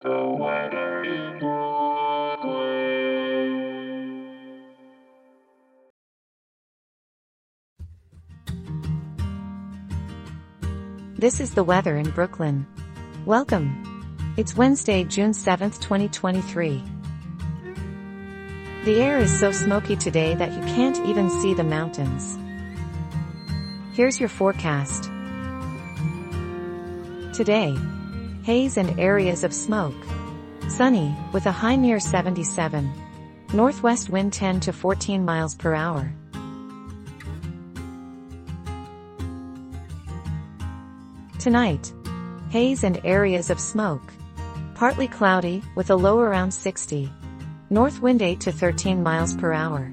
This is the weather in Brooklyn. Welcome. It's Wednesday, June 7th, 2023. The air is so smoky today that you can't even see the mountains. Here's your forecast. Today, haze and areas of smoke. Sunny, with a high near 77. Northwest wind 10 to 14 miles per hour. Tonight, haze and areas of smoke. Partly cloudy, with a low around 60. North wind 8 to 13 miles per hour.